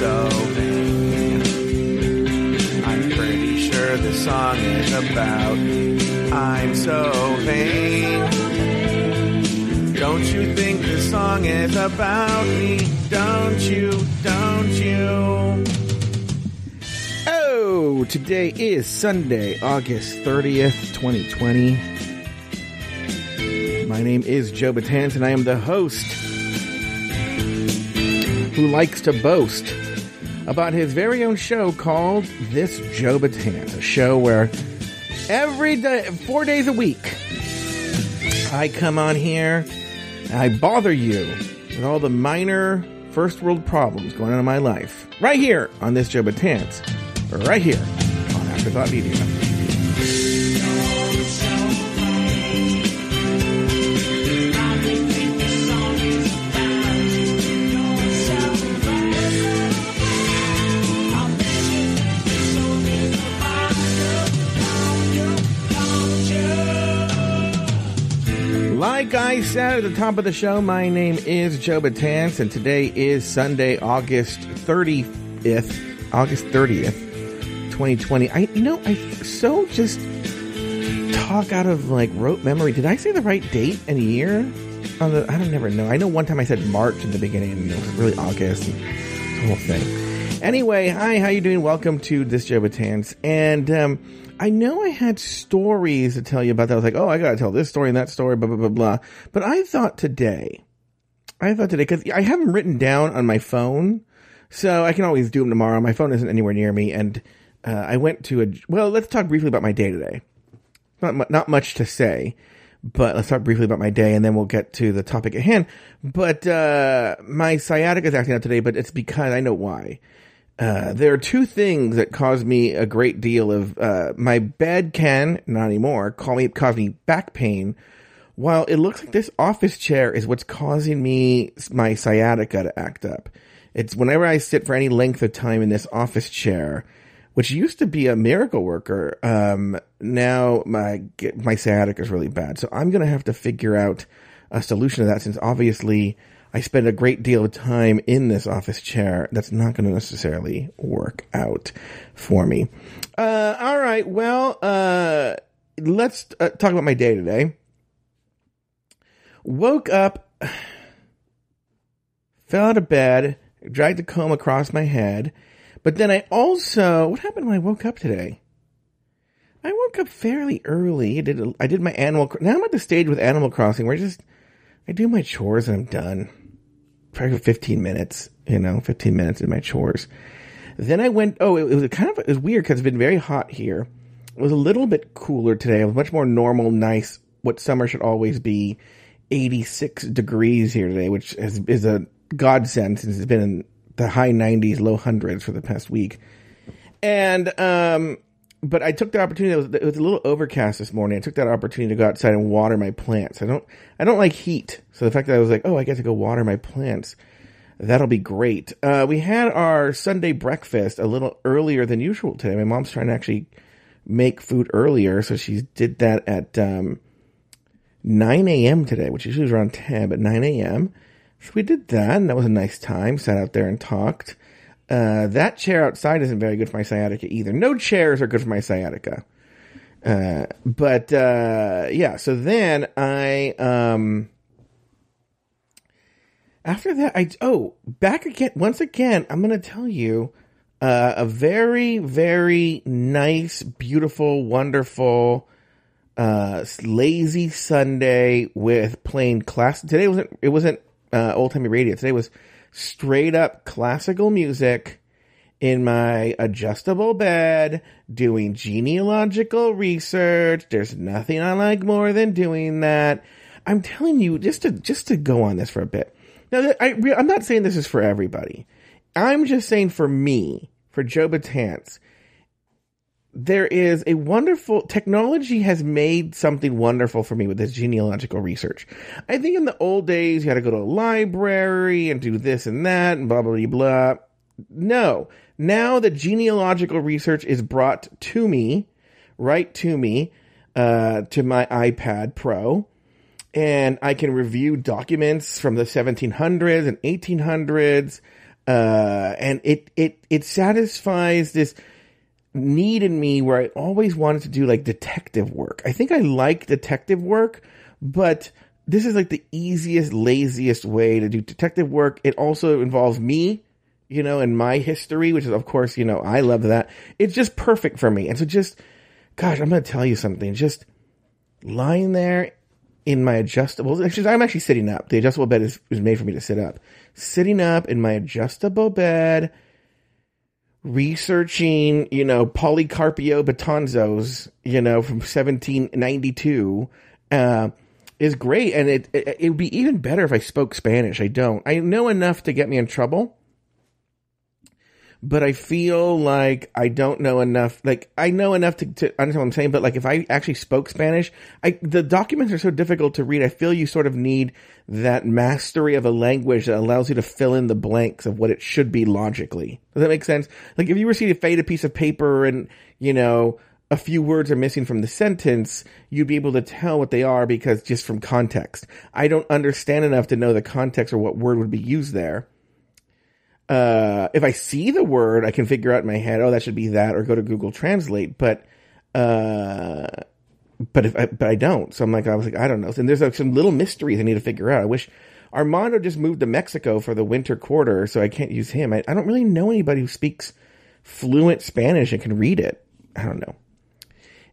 so vain. I'm pretty sure the song is about I'm so vain. Don't you think the song is about me? Don't you? Don't you? Oh, today is Sunday, August 30th, 2020. My name is Joe Betance and I am the host who likes to boast about his very own show called This Joe Betance, a show where every day, four days a week, I come on here and I bother you with all the minor first world problems going on in my life. Right here on This Joe Betance, right here on Afterthought Media. At the top of the show, my name is Joe Betance, and today is Sunday, August 30th, August 30th, 2020. I, you know, I so just talk out of like rote memory. Did I say the right date and year? On the, I don't never know. I know one time I said March in the beginning, and it was really August. And the whole thing. Anyway, hi, how you doing? Welcome to this Joe Betance, and um, I know I had stories to tell you about that. I was like, oh, I gotta tell this story and that story, blah, blah, blah, blah. But I thought today, I thought today, cause I have them written down on my phone, so I can always do them tomorrow. My phone isn't anywhere near me, and, uh, I went to a, well, let's talk briefly about my day today. Not, not much to say, but let's talk briefly about my day and then we'll get to the topic at hand. But, uh, my sciatica is acting out today, but it's because I know why. Uh, there are two things that cause me a great deal of uh, my bed can not anymore call me cause me back pain. While it looks like this office chair is what's causing me my sciatica to act up. It's whenever i sit for any length of time in this office chair which used to be a miracle worker um, now my my sciatica is really bad. So i'm going to have to figure out a solution to that since obviously I spend a great deal of time in this office chair. That's not going to necessarily work out for me. Uh, all right. Well, uh, let's uh, talk about my day today. Woke up, fell out of bed, dragged a comb across my head, but then I also, what happened when I woke up today? I woke up fairly early. I did, I did my animal, now I'm at the stage with Animal Crossing where I just, I do my chores and I'm done probably 15 minutes, you know, 15 minutes in my chores. Then I went, oh, it, it was kind of, it was weird because it's been very hot here. It was a little bit cooler today. It was much more normal, nice, what summer should always be 86 degrees here today, which is, is a godsend since it's been in the high 90s, low hundreds for the past week. And, um, but I took the opportunity. It was, it was, a little overcast this morning. I took that opportunity to go outside and water my plants. I don't, I don't like heat. So the fact that I was like, oh, I get to go water my plants, that'll be great. Uh, we had our Sunday breakfast a little earlier than usual today. My mom's trying to actually make food earlier, so she did that at um, 9 a.m. today, which usually is around 10, but 9 a.m. So we did that, and that was a nice time. Sat out there and talked. Uh, that chair outside isn't very good for my sciatica either. No chairs are good for my sciatica. Uh, but, uh, yeah, so then I, um, after that, I, oh, back again, once again, I'm going to tell you, uh, a very, very nice, beautiful, wonderful, uh, lazy Sunday with playing class. Today wasn't, it wasn't, uh, old timey radio. Today was, straight up classical music in my adjustable bed doing genealogical research. There's nothing I like more than doing that. I'm telling you, just to, just to go on this for a bit. Now, I, I'm not saying this is for everybody. I'm just saying for me, for Joe Betance, there is a wonderful technology has made something wonderful for me with this genealogical research. I think in the old days you had to go to a library and do this and that and blah blah blah. blah. No, now the genealogical research is brought to me, right to me, uh, to my iPad Pro, and I can review documents from the 1700s and 1800s. Uh, and it, it, it satisfies this need in me where I always wanted to do like detective work. I think I like detective work, but this is like the easiest, laziest way to do detective work. It also involves me, you know, and my history, which is, of course, you know, I love that. It's just perfect for me. And so just, gosh, I'm going to tell you something. Just lying there in my adjustable, actually, I'm actually sitting up. The adjustable bed is, is made for me to sit up. Sitting up in my adjustable bed, researching, you know, Policarpio Betanzos, you know, from 1792, uh, is great. And it, it, it would be even better if I spoke Spanish. I don't. I know enough to get me in trouble but I feel like I don't know enough. Like I know enough to, to, understand what I'm saying, but like if I actually spoke Spanish, I the documents are so difficult to read. I feel you sort of need that mastery of a language that allows you to fill in the blanks of what it should be logically. Does that make sense? Like if you were to fade a faded piece of paper and you know a few words are missing from the sentence, you'd be able to tell what they are because just from context. I don't understand enough to know the context or what word would be used there uh, if I see the word, I can figure out in my head, oh, that should be that, or go to Google Translate. But, uh, but if I, but I don't. So I'm like, I was like, I don't know. And there's like some little mysteries I need to figure out. I wish Armando just moved to Mexico for the winter quarter, so I can't use him. I, I don't really know anybody who speaks fluent Spanish and can read it. I don't know.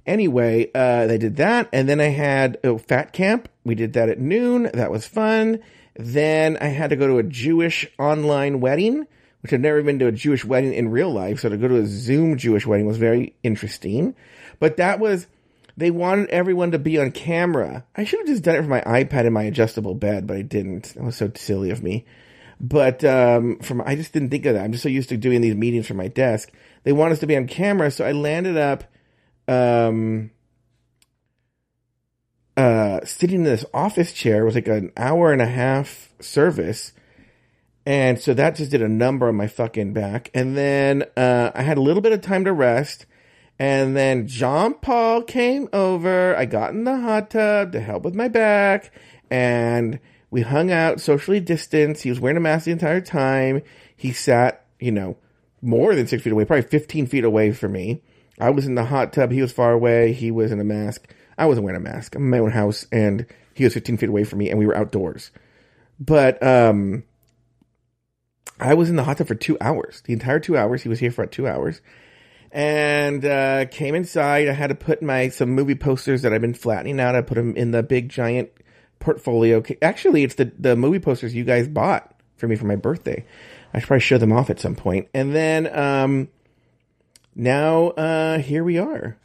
Anyway, uh, they did that, and then I had oh, Fat Camp. We did that at noon. That was fun. Then I had to go to a Jewish online wedding, which I've never been to a Jewish wedding in real life. So to go to a Zoom Jewish wedding was very interesting. But that was, they wanted everyone to be on camera. I should have just done it from my iPad in my adjustable bed, but I didn't. That was so silly of me. But um, from I just didn't think of that. I'm just so used to doing these meetings from my desk. They want us to be on camera, so I landed up um, uh, sitting in this office chair was like an hour and a half service. And so that just did a number on my fucking back. And then uh, I had a little bit of time to rest. And then John Paul came over. I got in the hot tub to help with my back. And we hung out socially distanced. He was wearing a mask the entire time. He sat, you know, more than six feet away, probably 15 feet away from me. I was in the hot tub. He was far away. He was in a mask. I wasn't wearing a mask. I'm in my own house, and he was 15 feet away from me, and we were outdoors. But um, I was in the hot tub for two hours. The entire two hours. He was here for about two hours, and uh, came inside. I had to put my some movie posters that I've been flattening out. I put them in the big giant portfolio. Actually, it's the the movie posters you guys bought for me for my birthday. I should probably show them off at some point. And then um, now uh, here we are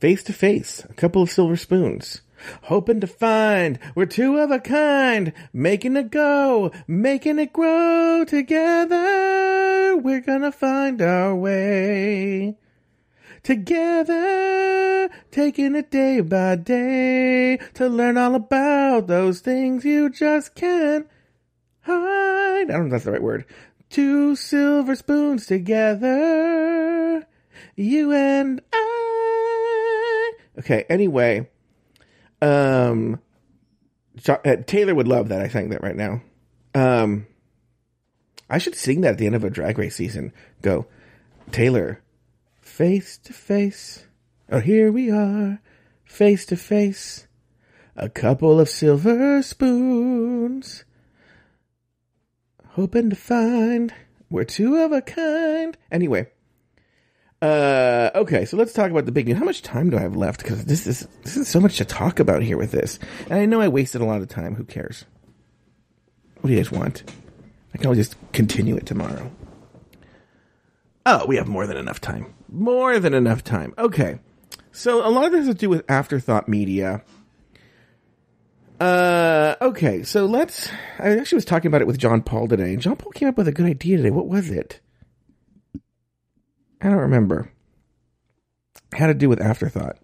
face to face, a couple of silver spoons. Hoping to find we're two of a kind, making it go, making it grow together. We're gonna find our way. Together, taking it day by day to learn all about those things you just can't hide. I don't know if that's the right word. Two silver spoons together, you and I. Okay. Anyway, um, uh, Taylor would love that. I sang that right now. Um, I should sing that at the end of a drag race season. Go, Taylor, face to face. Oh, here we are, face to face. A couple of silver spoons. Hoping to find we're two of a kind. Anyway, uh, okay, so let's talk about the big news. How much time do I have left? Because this is this is so much to talk about here with this, and I know I wasted a lot of time. Who cares? What do you guys want? I can always just continue it tomorrow. Oh, we have more than enough time. More than enough time. Okay, so a lot of this has to do with afterthought media. Uh, okay, so let's. I actually was talking about it with John Paul today, and John Paul came up with a good idea today. What was it? I don't remember. Had to do with afterthought.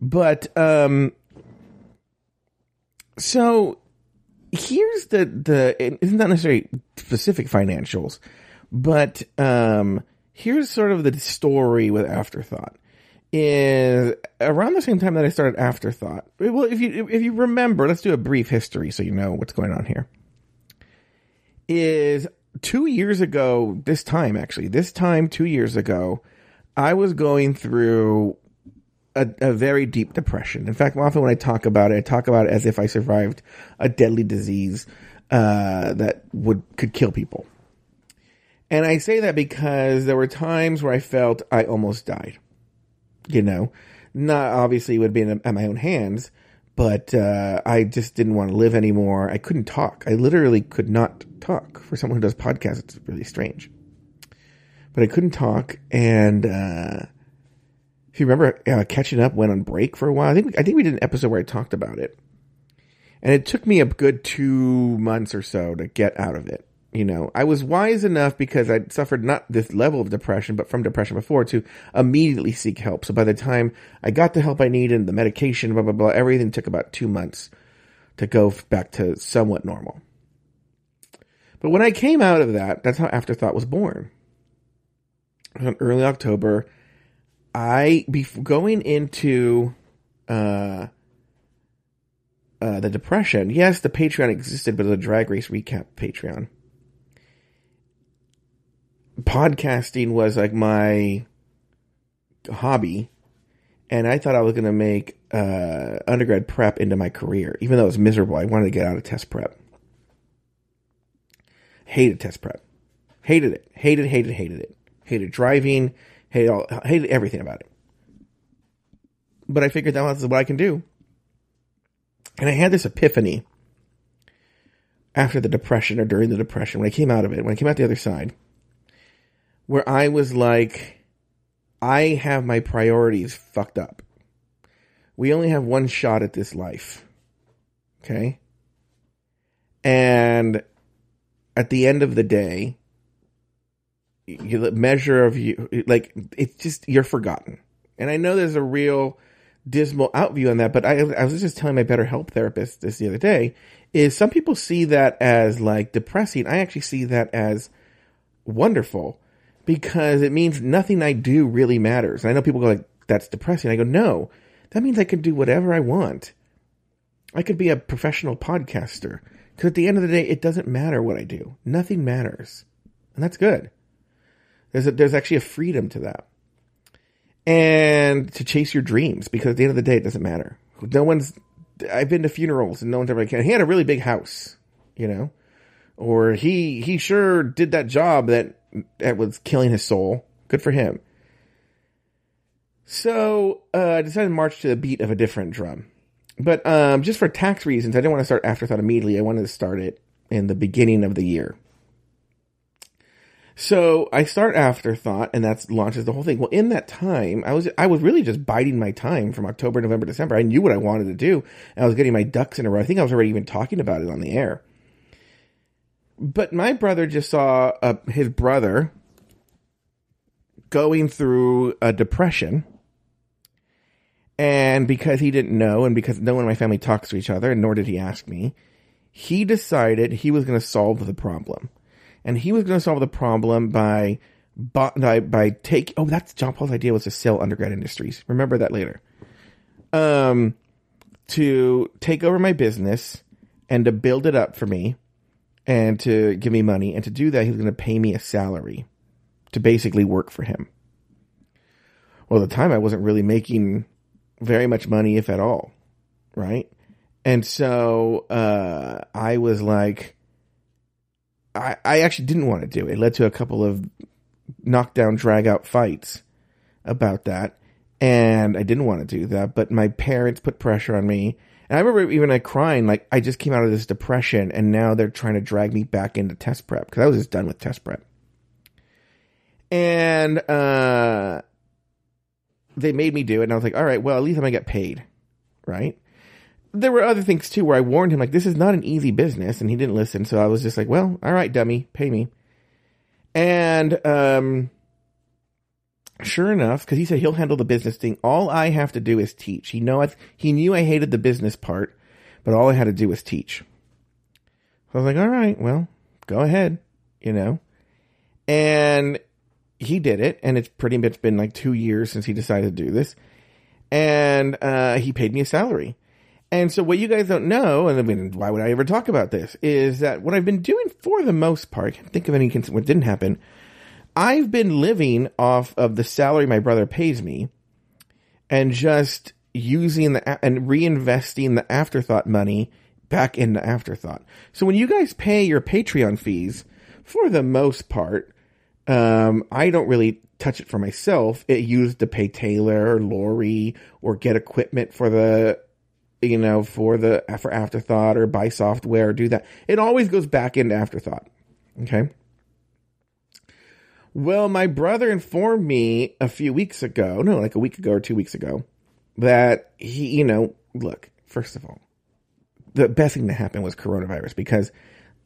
But um so here's the the it's not necessarily specific financials, but um here's sort of the story with afterthought. Is around the same time that I started afterthought. Well, if you if you remember, let's do a brief history so you know what's going on here. Is two years ago, this time actually, this time two years ago, I was going through a, a, very deep depression. In fact, often when I talk about it, I talk about it as if I survived a deadly disease uh, that would could kill people. And I say that because there were times where I felt I almost died. You know, not obviously would be in, at my own hands, but uh, I just didn't want to live anymore. I couldn't talk. I literally could not talk. For someone who does podcasts, it's really strange. But I couldn't talk, and uh, if you remember, uh, catching up went on break for a while. I think I think we did an episode where I talked about it, and it took me a good two months or so to get out of it you know, I was wise enough because I'd suffered not this level of depression, but from depression before to immediately seek help. So by the time I got the help I needed, the medication, blah, blah, blah, everything took about two months to go back to somewhat normal. But when I came out of that, that's how Afterthought was born. In early October, I, be going into, uh, uh, the depression. Yes, the Patreon existed, but the Drag Race Recap Patreon podcasting was like my hobby and I thought I was going to make uh, undergrad prep into my career, even though it was miserable. I wanted to get out of test prep. Hated test prep. Hated it. Hated, hated, hated it. Hated driving. Hated all, hated everything about it. But I figured that was what I can do. And I had this epiphany after the depression or during the depression when I came out of it, when I came out the other side where I was like, I have my priorities fucked up. We only have one shot at this life. Okay? And at the end of the day, the measure of you, like, it's just, you're forgotten. And I know there's a real dismal outview on that, but I, I was just telling my BetterHelp therapist this the other day, is some people see that as like depressing. I actually see that as wonderful because it means nothing I do really matters. And I know people go like, that's depressing. I go, no, that means I can do whatever I want. I could be a professional podcaster because at the end of the day, it doesn't matter what I do. Nothing matters. And that's good. There's a, there's actually a freedom to that and to chase your dreams because at the end of the day, it doesn't matter. No one's, I've been to funerals and no one's ever like, he had a really big house, you know, or he, he sure did that job that that was killing his soul. Good for him. So uh, I decided to march to the beat of a different drum. But um, just for tax reasons, I didn't want to start Afterthought immediately. I wanted to start it in the beginning of the year. So I start Afterthought, and that launches the whole thing. Well, in that time, I was I was really just biding my time from October, November, December. I knew what I wanted to do, and I was getting my ducks in a row. I think I was already even talking about it on the air. But my brother just saw uh, his brother going through a depression. And because he didn't know, and because no one in my family talks to each other, and nor did he ask me, he decided he was going to solve the problem. And he was going to solve the problem by, by, by take, oh, that's John Paul's idea was to sell undergrad industries. Remember that later. Um, to take over my business and to build it up for me and to give me money. And to do that, he's going to pay me a salary to basically work for him. Well, at the time, I wasn't really making very much money, if at all. Right. And so, uh, I was like, I, I actually didn't want to do it. It led to a couple of knockdown, drag out fights about that. And I didn't want to do that, but my parents put pressure on me and I remember even like crying, like I just came out of this depression and now they're trying to drag me back into test prep because I was just done with test prep. And uh, they made me do it, and I was like, all right, well, at least I'm gonna get paid, right? There were other things too where I warned him, like, this is not an easy business, and he didn't listen. So I was just like, well, all right, dummy, pay me. And um, sure enough, because he said he'll handle the business thing. All I have to do is teach. He know he knew I hated the business part, but all I had to do was teach. So I was like, all right, well, go ahead, you know. And he did it, and it's pretty much been like two years since he decided to do this. And uh, he paid me a salary. And so what you guys don't know, and I mean, why would I ever talk about this, is that what I've been doing for the most part, I can't think of any what didn't happen. I've been living off of the salary my brother pays me and just using the and reinvesting the afterthought money back into afterthought. So when you guys pay your Patreon fees, for the most part, um, I don't really touch it for myself. It used to pay Taylor or Lori or get equipment for the you know, for the for afterthought or buy software or do that. It always goes back into afterthought. Okay. Well, my brother informed me a few weeks ago, no, like a week ago or two weeks ago, that he, you know, look, first of all, the best thing to happen was coronavirus because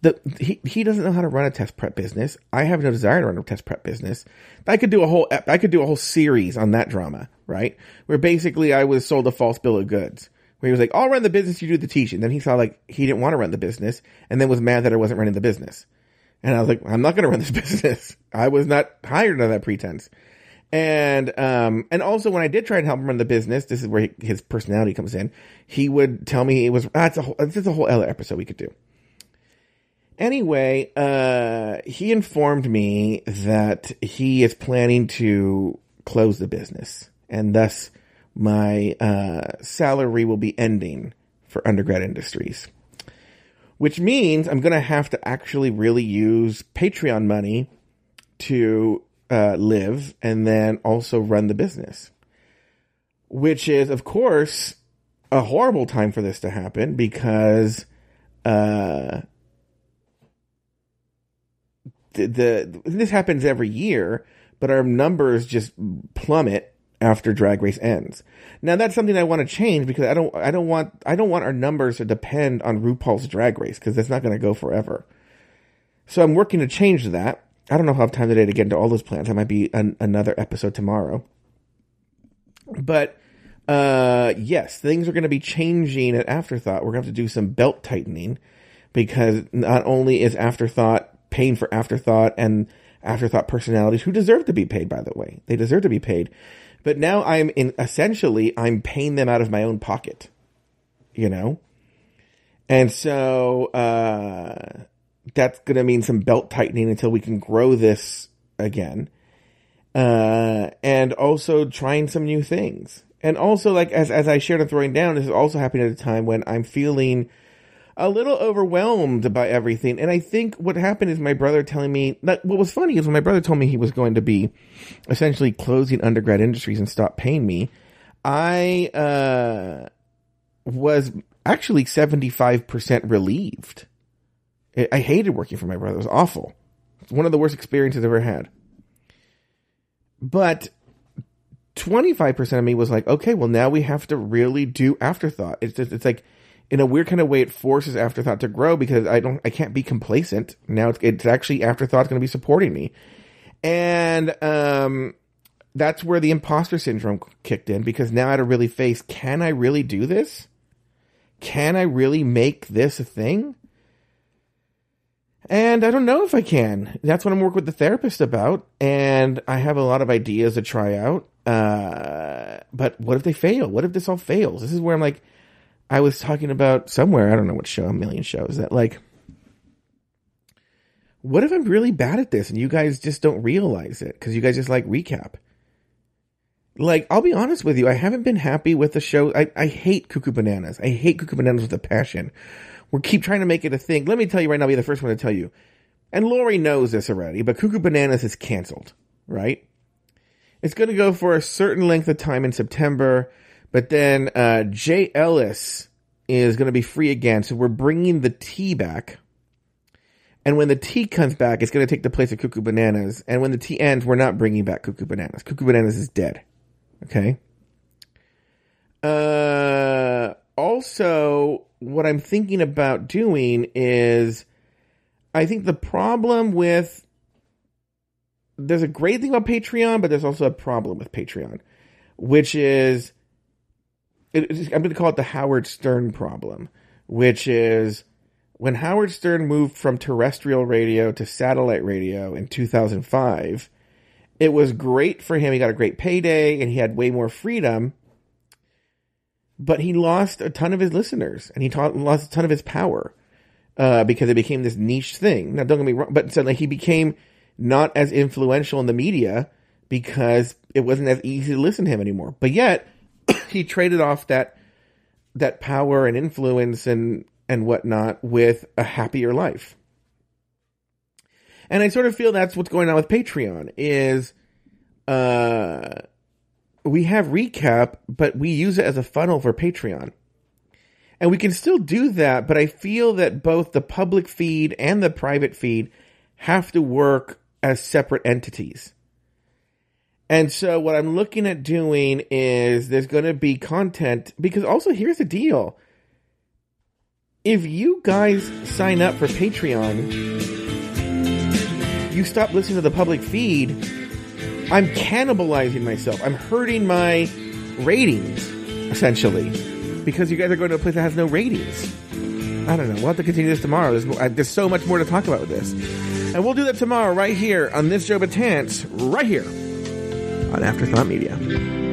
the he, he doesn't know how to run a test prep business. I have no desire to run a test prep business. I could do a whole I could do a whole series on that drama, right? Where basically I was sold a false bill of goods where he was like, I'll run the business, you do the teaching. Then he saw like he didn't want to run the business and then was mad that I wasn't running the business. And I was like, I'm not going to run this business. I was not hired on that pretense. And, um, and also when I did try and help him run the business, this is where he, his personality comes in. He would tell me it was, that's ah, a whole, this is a whole other episode we could do. Anyway, uh, he informed me that he is planning to close the business and thus my uh, salary will be ending for undergrad industries, which means I'm going to have to actually really use Patreon money to uh, live and then also run the business, which is, of course, a horrible time for this to happen because uh, the, the this happens every year, but our numbers just plummet after drag race ends. Now that's something I want to change because I don't I don't want I don't want our numbers to depend on RuPaul's drag race because that's not going to go forever. So I'm working to change that. I don't know if I have time today to get into all those plans. That might be an, another episode tomorrow. But uh yes, things are going to be changing at Afterthought. We're going to have to do some belt tightening because not only is Afterthought paying for Afterthought and Afterthought personalities who deserve to be paid by the way. They deserve to be paid but now I'm in essentially I'm paying them out of my own pocket. You know? And so uh that's going to mean some belt tightening until we can grow this again. Uh and also trying some new things. And also like as as I shared on throwing down, this is also happening at a time when I'm feeling a little overwhelmed by everything. And I think what happened is my brother telling me that what was funny is when my brother told me he was going to be essentially closing undergrad industries and stop paying me, I uh, was actually 75% relieved. I hated working for my brother. It was awful. It's one of the worst experiences I've ever had. But 25% of me was like, okay, well now we have to really do afterthought. It's just, it's like, in a weird kind of way, it forces Afterthought to grow because I don't, I can't be complacent. Now it's, it's actually Afterthought's going to be supporting me. And, um, that's where the imposter syndrome kicked in because now I had to really face, can I really do this? Can I really make this a thing? And I don't know if I can. That's what I'm working with the therapist about. And I have a lot of ideas to try out. Uh, but what if they fail? What if this all fails? This is where I'm like, I was talking about somewhere, I don't know what show, a million shows, that like, what if I'm really bad at this and you guys just don't realize it because you guys just like recap? Like, I'll be honest with you, I haven't been happy with the show. I, I hate Cuckoo Bananas. I hate Cuckoo Bananas with a passion. We keep trying to make it a thing. Let me tell you right now, I'll be the first one to tell you. And Lori knows this already, but Cuckoo Bananas is canceled, right? It's going to go for a certain length of time in September. But then uh, Jay Ellis is going to be free again, so we're bringing the tea back. And when the tea comes back, it's going to take the place of Cuckoo Bananas. And when the tea ends, we're not bringing back Cuckoo Bananas. Cuckoo Bananas is dead. Okay. Uh, also, what I'm thinking about doing is, I think the problem with there's a great thing about Patreon, but there's also a problem with Patreon, which is it, I'm going to call it the Howard Stern problem, which is when Howard Stern moved from terrestrial radio to satellite radio in 2005, it was great for him. He got a great payday and he had way more freedom. but he lost a ton of his listeners and he taught, lost a ton of his power uh, because it became this niche thing. Now, don't get me wrong, but suddenly he became not as influential in the media because it wasn't as easy to listen to him anymore. But yet, he traded off that that power and influence and and whatnot with a happier life. And I sort of feel that's what's going on with Patreon is uh we have recap, but we use it as a funnel for Patreon. And we can still do that, but I feel that both the public feed and the private feed have to work as separate entities. And so what I'm looking at doing is there's going to be content because also here's the deal. If you guys sign up for Patreon, you stop listening to the public feed, I'm cannibalizing myself. I'm hurting my ratings essentially because you guys are going to a place that has no ratings. I don't know. We'll have to continue this tomorrow. There's, uh, there's so much more to talk about with this. And we'll do that tomorrow right here on this Joe Betance, right here on Afterthought Media.